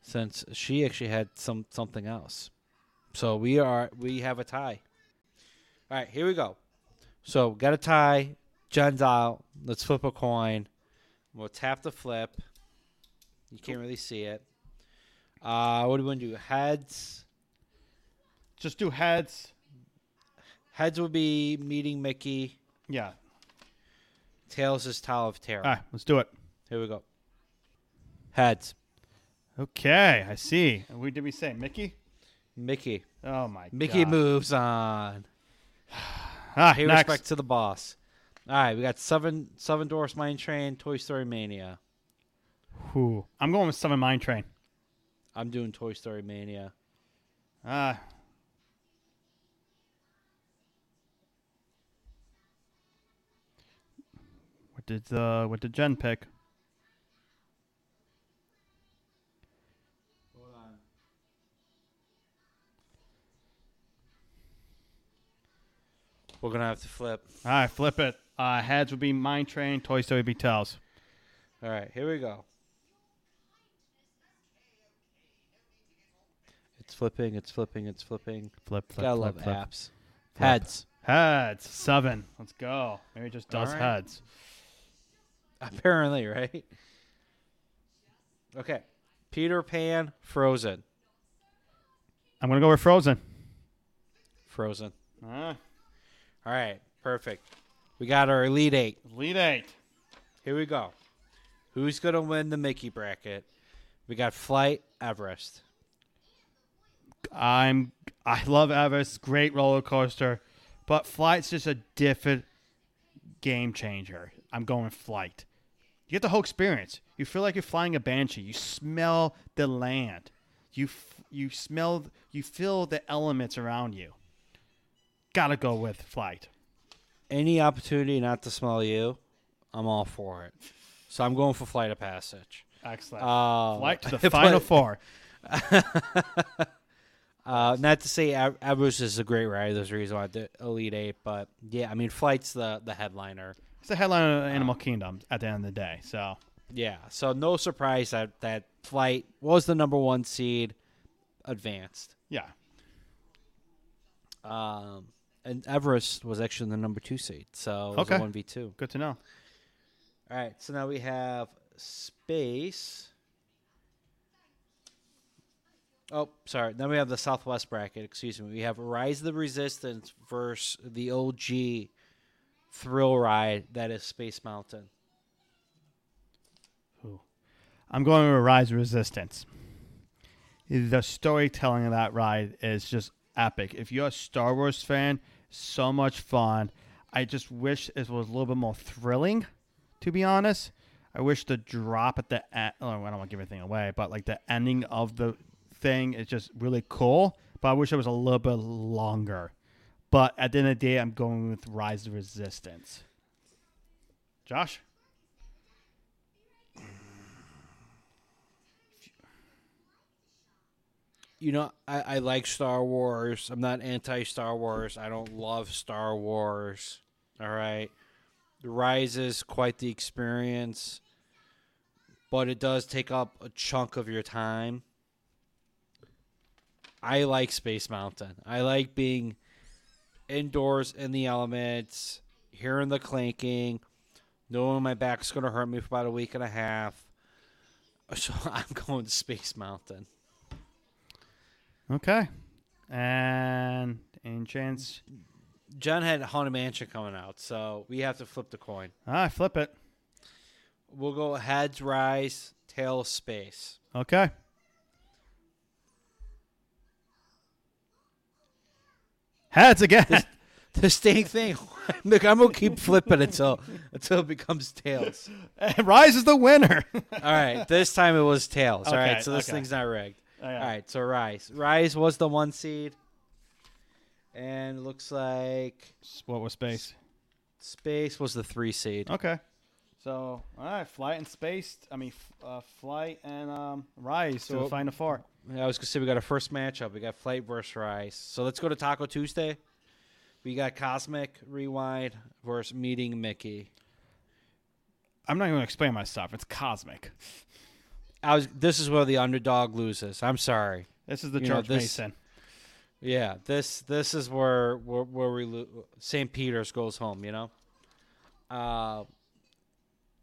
Speaker 1: since she actually had some something else, so we are we have a tie. All right, here we go. So we got a tie. Jen's out. Let's flip a coin. We'll tap the flip. You can't really see it. Uh, what do we want to do? Heads.
Speaker 2: just do heads.
Speaker 1: Heads will be meeting Mickey.
Speaker 2: Yeah.
Speaker 1: Tails is Tower of Terror.
Speaker 2: All right, let's do it.
Speaker 1: Here we go. Heads.
Speaker 2: Okay, I see. And What did we say, Mickey?
Speaker 1: Mickey.
Speaker 2: Oh my
Speaker 1: Mickey
Speaker 2: God.
Speaker 1: moves on.
Speaker 2: Ah,
Speaker 1: Pay
Speaker 2: next.
Speaker 1: respect to the boss. All right, we got seven seven Dwarfs mine train, Toy Story Mania.
Speaker 2: Ooh, I'm going with Seven Mine Train.
Speaker 1: I'm doing Toy Story Mania.
Speaker 2: Ah. With the uh, with the Jen pick.
Speaker 1: We're gonna have to flip.
Speaker 2: All right, flip it. Uh, heads would be Mine Train. Toy Story would be tails.
Speaker 1: All right, here we go. It's flipping. It's flipping. It's flipping.
Speaker 2: Flip, flip,
Speaker 1: Gotta
Speaker 2: flip,
Speaker 1: love
Speaker 2: flip.
Speaker 1: apps.
Speaker 2: Flip.
Speaker 1: Heads.
Speaker 2: Heads seven. Let's go. Maybe it just does
Speaker 1: right.
Speaker 2: heads.
Speaker 1: Apparently, right? Okay. Peter Pan, Frozen.
Speaker 2: I'm gonna go with Frozen.
Speaker 1: Frozen.
Speaker 2: Ah,
Speaker 1: All right, perfect. We got our Elite Eight.
Speaker 2: lead eight.
Speaker 1: Here we go. Who's going to win the Mickey bracket? We got Flight, Everest.
Speaker 2: I'm I love Everest, great roller coaster, but Flight's just a different game changer. I'm going Flight. You get the whole experience. You feel like you're flying a banshee. You smell the land. You f- you smell you feel the elements around you. Gotta go with Flight.
Speaker 1: Any opportunity not to smell you, I'm all for it. So I'm going for Flight of Passage.
Speaker 2: Excellent.
Speaker 1: Uh,
Speaker 2: Flight to the final four.
Speaker 1: Uh, not to say Everest is a great ride. There's a reason why did Elite Eight, but yeah, I mean, Flight's the the headliner.
Speaker 2: It's the headline of Animal Kingdom at the end of the day. So
Speaker 1: Yeah, so no surprise that that Flight was the number one seed, advanced.
Speaker 2: yeah,
Speaker 1: Um, and Everest was actually the number two seed, so it was
Speaker 2: Okay.
Speaker 1: one v two.
Speaker 2: good to know.
Speaker 1: All right, so now we have space. Oh, sorry. Then we have the Southwest bracket. Excuse me. We have Rise of the Resistance versus the OG thrill ride that is Space Mountain.
Speaker 2: I'm going with Rise of Resistance. The storytelling of that ride is just epic. If you're a Star Wars fan, so much fun. I just wish it was a little bit more thrilling, to be honest. I wish the drop at the end, oh, I don't want to give anything away, but like the ending of the thing is just really cool. But I wish it was a little bit longer. But at the end of the day, I'm going with Rise of Resistance. Josh?
Speaker 1: You know, I, I like Star Wars. I'm not anti Star Wars. I don't love Star Wars. All right. The Rise is quite the experience, but it does take up a chunk of your time. I like Space Mountain. I like being indoors in the elements, hearing the clanking, knowing my back's going to hurt me for about a week and a half. So I'm going to Space Mountain.
Speaker 2: Okay. And any chance?
Speaker 1: Jen had Haunted Mansion coming out, so we have to flip the coin.
Speaker 2: Ah, flip it.
Speaker 1: We'll go heads, rise, tails, space.
Speaker 2: Okay. Heads again.
Speaker 1: The same thing. Look, I'm gonna keep flipping until until it becomes tails.
Speaker 2: Rise is the winner.
Speaker 1: All right, this time it was tails. All
Speaker 2: Okay,
Speaker 1: right, so this
Speaker 2: okay.
Speaker 1: thing's not rigged.
Speaker 2: Oh, yeah.
Speaker 1: All right, so rise. Rise was the one seed, and looks like
Speaker 2: What was space?
Speaker 1: space was the three seed.
Speaker 2: Okay. So, all right, flight and space. I mean, f- uh, flight and um, rise to
Speaker 1: So-
Speaker 2: the final four.
Speaker 1: I was gonna say we got a first matchup. We got Flight versus Rise. So let's go to Taco Tuesday. We got Cosmic Rewind versus Meeting Mickey.
Speaker 2: I'm not even gonna explain myself. It's cosmic.
Speaker 1: I was. This is where the underdog loses. I'm sorry.
Speaker 2: This is the
Speaker 1: You know,
Speaker 2: George
Speaker 1: this-
Speaker 2: Mason.
Speaker 1: Yeah, this this is where where, where we lo- St. Peter's goes home. You know. Uh,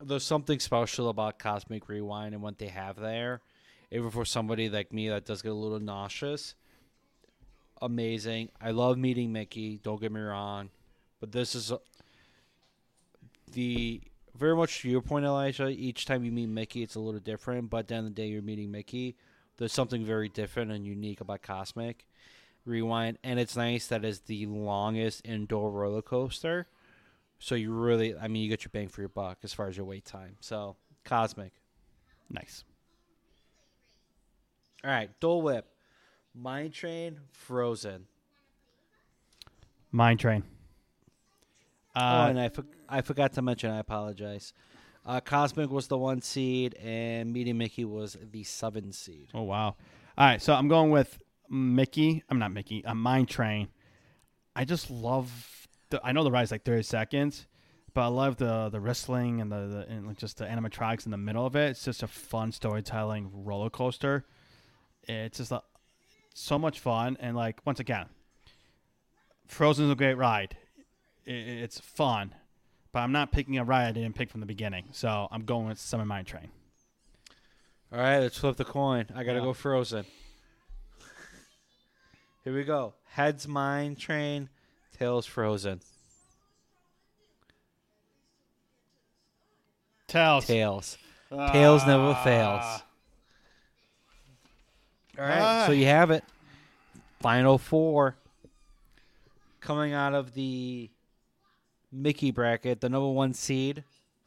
Speaker 1: there's something special about Cosmic Rewind and what they have there. Even for somebody like me that does get a little nauseous. Amazing. I love meeting Mickey. Don't get me wrong, but this is a, the very much to your point, Elijah. Each time you meet Mickey, it's a little different. But at the day, you're meeting Mickey. There's something very different and unique about Cosmic Rewind, and it's nice that it's the longest indoor roller coaster. So you really, I mean, you get your bang for your buck as far as your wait time. So Cosmic.
Speaker 2: Nice.
Speaker 1: All right, Dole Whip, Mine Train, Frozen.
Speaker 2: Mine Train.
Speaker 1: oh,
Speaker 2: Uh,
Speaker 1: and I, for- I forgot to mention. I apologize. Uh, Cosmic was the one seed, and Meeting Mickey was the seven seed.
Speaker 2: oh wow! All right, so I'm going with Mickey. I'm not Mickey. I'm Mine Train. I just love. The, I know the ride's like 30 seconds, but I love the the wrestling and the, the and just the animatronics in the middle of it. It's just a fun storytelling roller coaster. It's just a, so much fun, and like once again, Frozen's a great ride. It's fun, but I'm not picking a ride I didn't pick from the beginning. So I'm going with Summer Mine Train.
Speaker 1: All right, let's flip the coin. I gotta
Speaker 2: Yeah.
Speaker 1: go Frozen. Here we go. Heads Mine Train, tails Frozen.
Speaker 2: Tails.
Speaker 1: Tails. Ah. Tails never fails.
Speaker 2: Ah.
Speaker 1: All right, so you have it. Final four. Coming out of the Mickey bracket, the number one seed,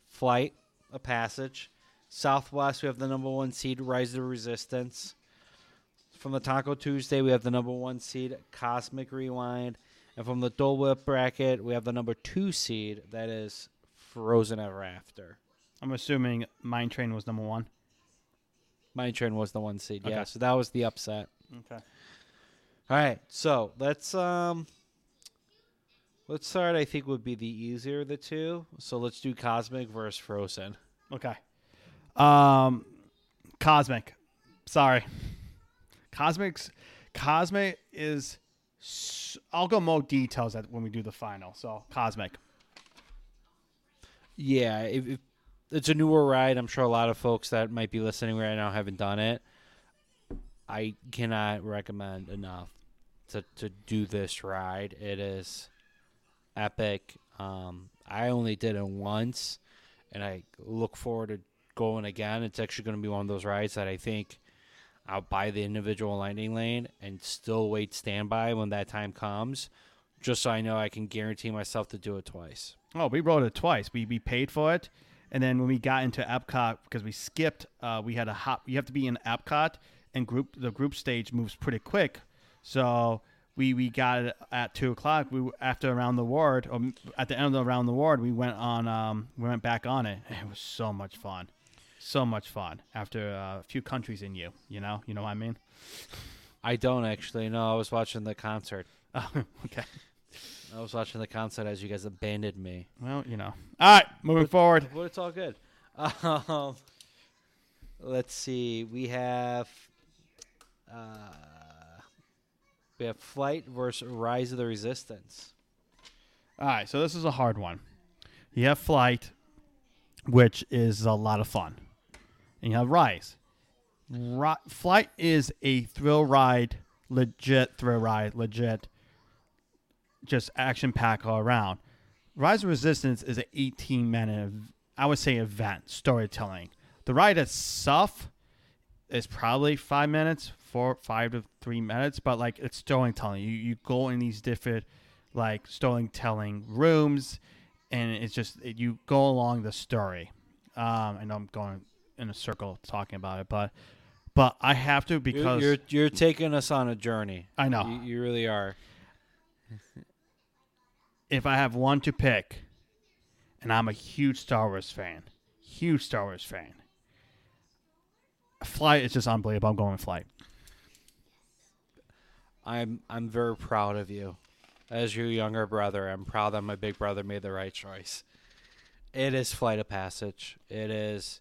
Speaker 1: Flight, a passage. Southwest, we have the number one seed, Rise of the Resistance. From the Taco Tuesday, we have the number one seed, Cosmic Rewind. And from the Dole Whip bracket, we have the number two seed, that is Frozen Ever After.
Speaker 2: I'm assuming Mine Train was number one.
Speaker 1: Mine Train was the one seed, yeah.
Speaker 2: Okay.
Speaker 1: So that was the upset.
Speaker 2: Okay.
Speaker 1: All right, so let's um, let's start. I think would be the easier of the two. So let's do Cosmic versus Frozen.
Speaker 2: Okay. Um, Cosmic. Sorry. Cosmic's Cosmic is. s- I'll go more details at when we do the final. So Cosmic.
Speaker 1: Yeah, if, if it's a newer ride, I'm sure a lot of folks that might be listening right now haven't done it. I cannot recommend enough to to do this ride. It is epic. Um, I only did it once, and I look forward to going again. It's actually going to be one of those rides that I think I'll buy the individual Lightning Lane and still wait standby when that time comes, just so I know I can guarantee myself to do it twice.
Speaker 2: Oh, we rode it twice. We we paid for it, and then when we got into Epcot because we skipped, uh, we had a hop. You have to be in Epcot, and group the group stage moves pretty quick. So we we got it at two o'clock. We after around the world, or at the end of the around the world, we went on. Um, we went back on it. It was so much fun, so much fun. After uh, a few countries in you, you know, you know what I mean.
Speaker 1: I don't actually. No, I was watching the concert.
Speaker 2: Oh, okay.
Speaker 1: I was watching the concert as you guys abandoned me.
Speaker 2: Well, you know. All right, moving forward.
Speaker 1: But it's all good. Um, let's see. We have uh, we have Flight versus Rise of the Resistance.
Speaker 2: All right, so this is a hard one. You have Flight, which is a lot of fun, and you have Rise. Ri- Flight is a thrill ride, legit thrill ride, legit, just action pack all around. Rise of Resistance is an 18 minute, I would say, event storytelling. The ride itself is probably five minutes, four, five to three minutes, but like it's storytelling. You you go in these different like storytelling rooms, and it's just it, you go along the story. Um, I know I'm going in a circle talking about it, but but I have to
Speaker 1: You're,
Speaker 2: because
Speaker 1: you're you're taking us on a journey.
Speaker 2: I know
Speaker 1: You, you really are.
Speaker 2: If I have one to pick, and I'm a huge Star Wars fan, huge Star Wars fan. Flight is just unbelievable. I'm going Flight.
Speaker 1: I'm I'm very proud of you. As your younger brother, I'm proud that my big brother made the right choice. It is Flight of Passage. It is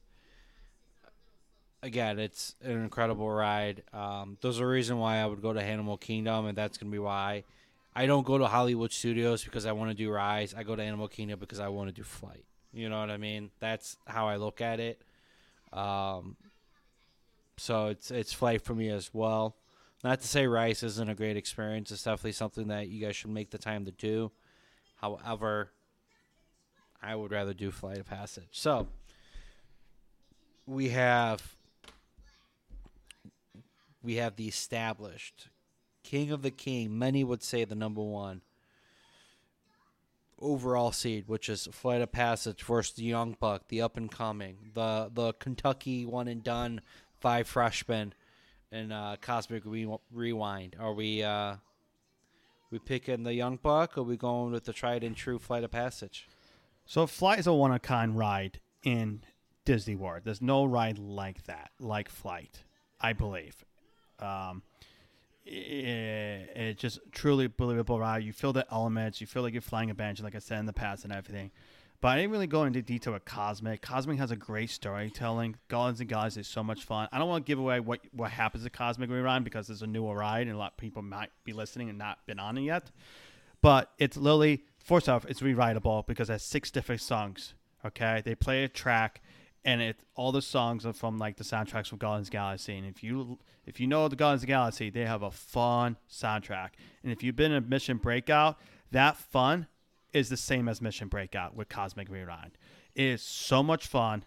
Speaker 1: again, it's an incredible ride. Um, there's a reason why I would go to Animal Kingdom, and that's gonna be why I don't go to Hollywood Studios because I want to do Rise. I go to Animal Kingdom because I want to do Flight. You know what I mean? That's how I look at it. Um, so it's it's Flight for me as well. Not to say Rise isn't a great experience. It's definitely something that you guys should make the time to do. However, I would rather do Flight of Passage. So we have we have the established King of the King. Many would say the number one overall seed, which is Flight of Passage versus the Young Buck, the up and coming, the the Kentucky one and done five freshmen and uh, Cosmic Re- Rewind. Are we uh, We picking the Young Buck, or we going with the tried and true Flight of Passage?
Speaker 2: So Flight is a one of kind ride in Disney World. There's no ride like that, like Flight, I believe. Um, it, it just truly believable ride. You feel the elements. You feel like you're flying a banshee, like I said in the past and everything. But I didn't really go into detail with Cosmic. Cosmic has a great storytelling. Guardians and Galaxy is so much fun. I don't want to give away what what happens to Cosmic Rewind because it's a newer ride and a lot of people might be listening and not been on it yet. But it's literally first off, it's rewritable because it has six different songs. Okay, they play a track, and it all the songs are from like the soundtracks from Guardians Galaxy. And if you if you know the Guardians of Galaxy, they have a fun soundtrack. And if you've been in Mission Breakout, that fun is the same as Mission Breakout with Cosmic Rewind. It is so much fun.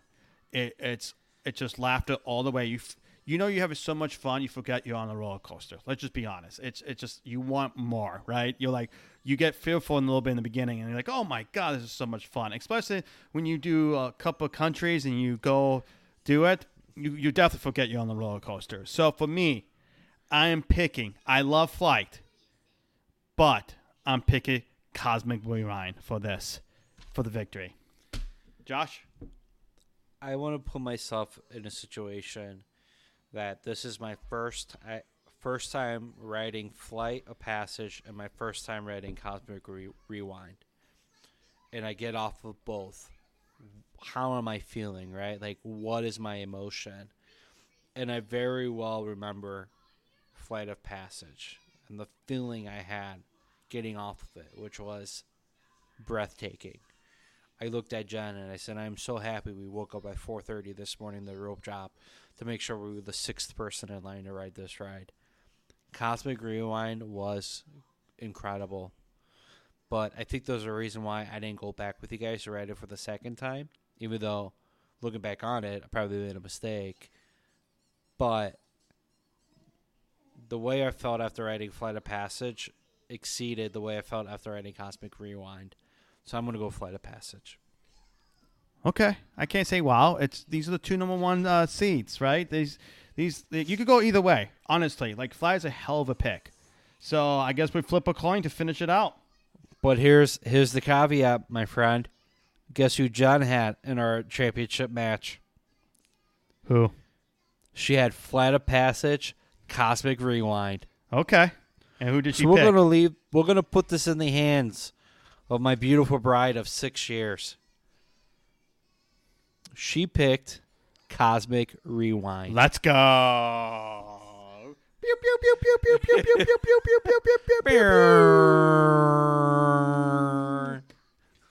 Speaker 2: It, it's it's just laughter all the way. You f- you know you're having so much fun, you forget you're on a roller coaster. Let's just be honest. It's it's just you want more, right? You're like you get fearful in a little bit in the beginning, and you're like, oh my god, this is so much fun. Especially when you do a couple of countries and you go do it, you you definitely forget you're on the roller coaster. So for me, I am picking. I love flight, but I'm picking Cosmic Rewind for this, for the victory. Josh?
Speaker 1: I want to put myself in a situation that this is my first I, first time writing Flight of Passage and my first time writing Cosmic Re- Rewind, and I get off of both. How am I feeling? Right, like what is my emotion? And I very well remember Flight of Passage and the feeling I had getting off of it, which was breathtaking. I looked at Jen and I said, "I'm so happy we woke up at 4:30 this morning, the rope drop, to make sure we were the sixth person in line to ride this ride." Cosmic Rewind was incredible, but I think there's a reason why I didn't go back with you guys to ride it for the second time, even though looking back on it, I probably made a mistake. But the way I felt after writing Flight of Passage exceeded the way I felt after writing Cosmic Rewind. So I'm gonna go Flight of Passage.
Speaker 2: Okay, I can't say wow. It's these are the two number one uh, seeds, right? These these you could go either way. Honestly, like Fly is a hell of a pick. So I guess we flip a coin to finish it out.
Speaker 1: But here's here's the caveat, my friend. Guess who Jen had in our championship match?
Speaker 2: Who?
Speaker 1: She had Flight of Passage, Cosmic Rewind.
Speaker 2: Okay. And who did she
Speaker 1: So we're
Speaker 2: pick?
Speaker 1: gonna leave. We're gonna put this in the hands of my beautiful bride of six years. She picked Cosmic Rewind.
Speaker 2: Let's go. Pew, pew, pew, pew, pew, pew, pew, pew, pew, pew, pew, pew, pew, pew, pew.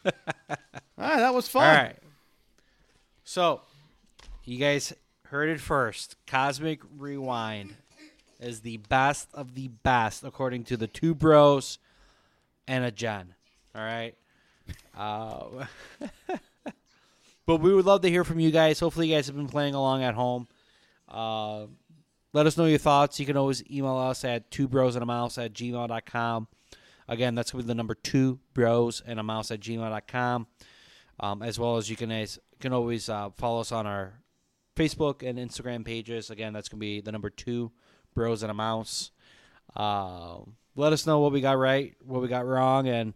Speaker 1: All
Speaker 2: Ah, that was fun.
Speaker 1: right. So, you guys heard it first. Cosmic Rewind is the best of the best, according to the two bros and a Jen. All right. Uh, but we would love to hear from you guys. Hopefully, you guys have been playing along at home. Uh, let us know your thoughts. You can always email us at two bros and a mouse at gmail.com. Again, that's going to be the number two bros and a mouse at gmail.com. Um, as well as you can, as, can always uh, follow us on our Facebook and Instagram pages. Again, that's going to be the number two bros and a mouse. Uh, let us know what we got right, what we got wrong, and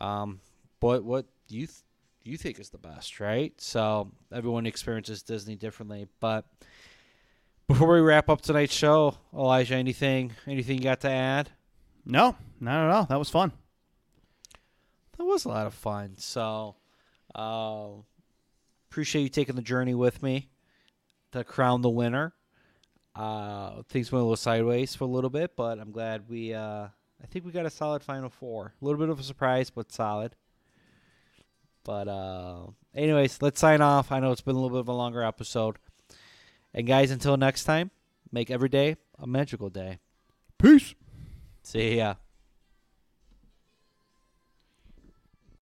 Speaker 1: um, what what you th- you think is the best, right? So everyone experiences Disney differently. But before we wrap up tonight's show, Elijah, anything anything you got to add?
Speaker 2: No, not at all. That was fun.
Speaker 1: That was a lot of fun. So uh, appreciate you taking the journey with me to crown the winner. Uh, things went a little sideways for a little bit, but I'm glad we. Uh, I think we got a solid final four. A little bit of a surprise, but solid. But uh, anyways, let's sign off. I know it's been a little bit of a longer episode. And guys, until next time, make every day a magical day.
Speaker 2: Peace.
Speaker 1: See ya.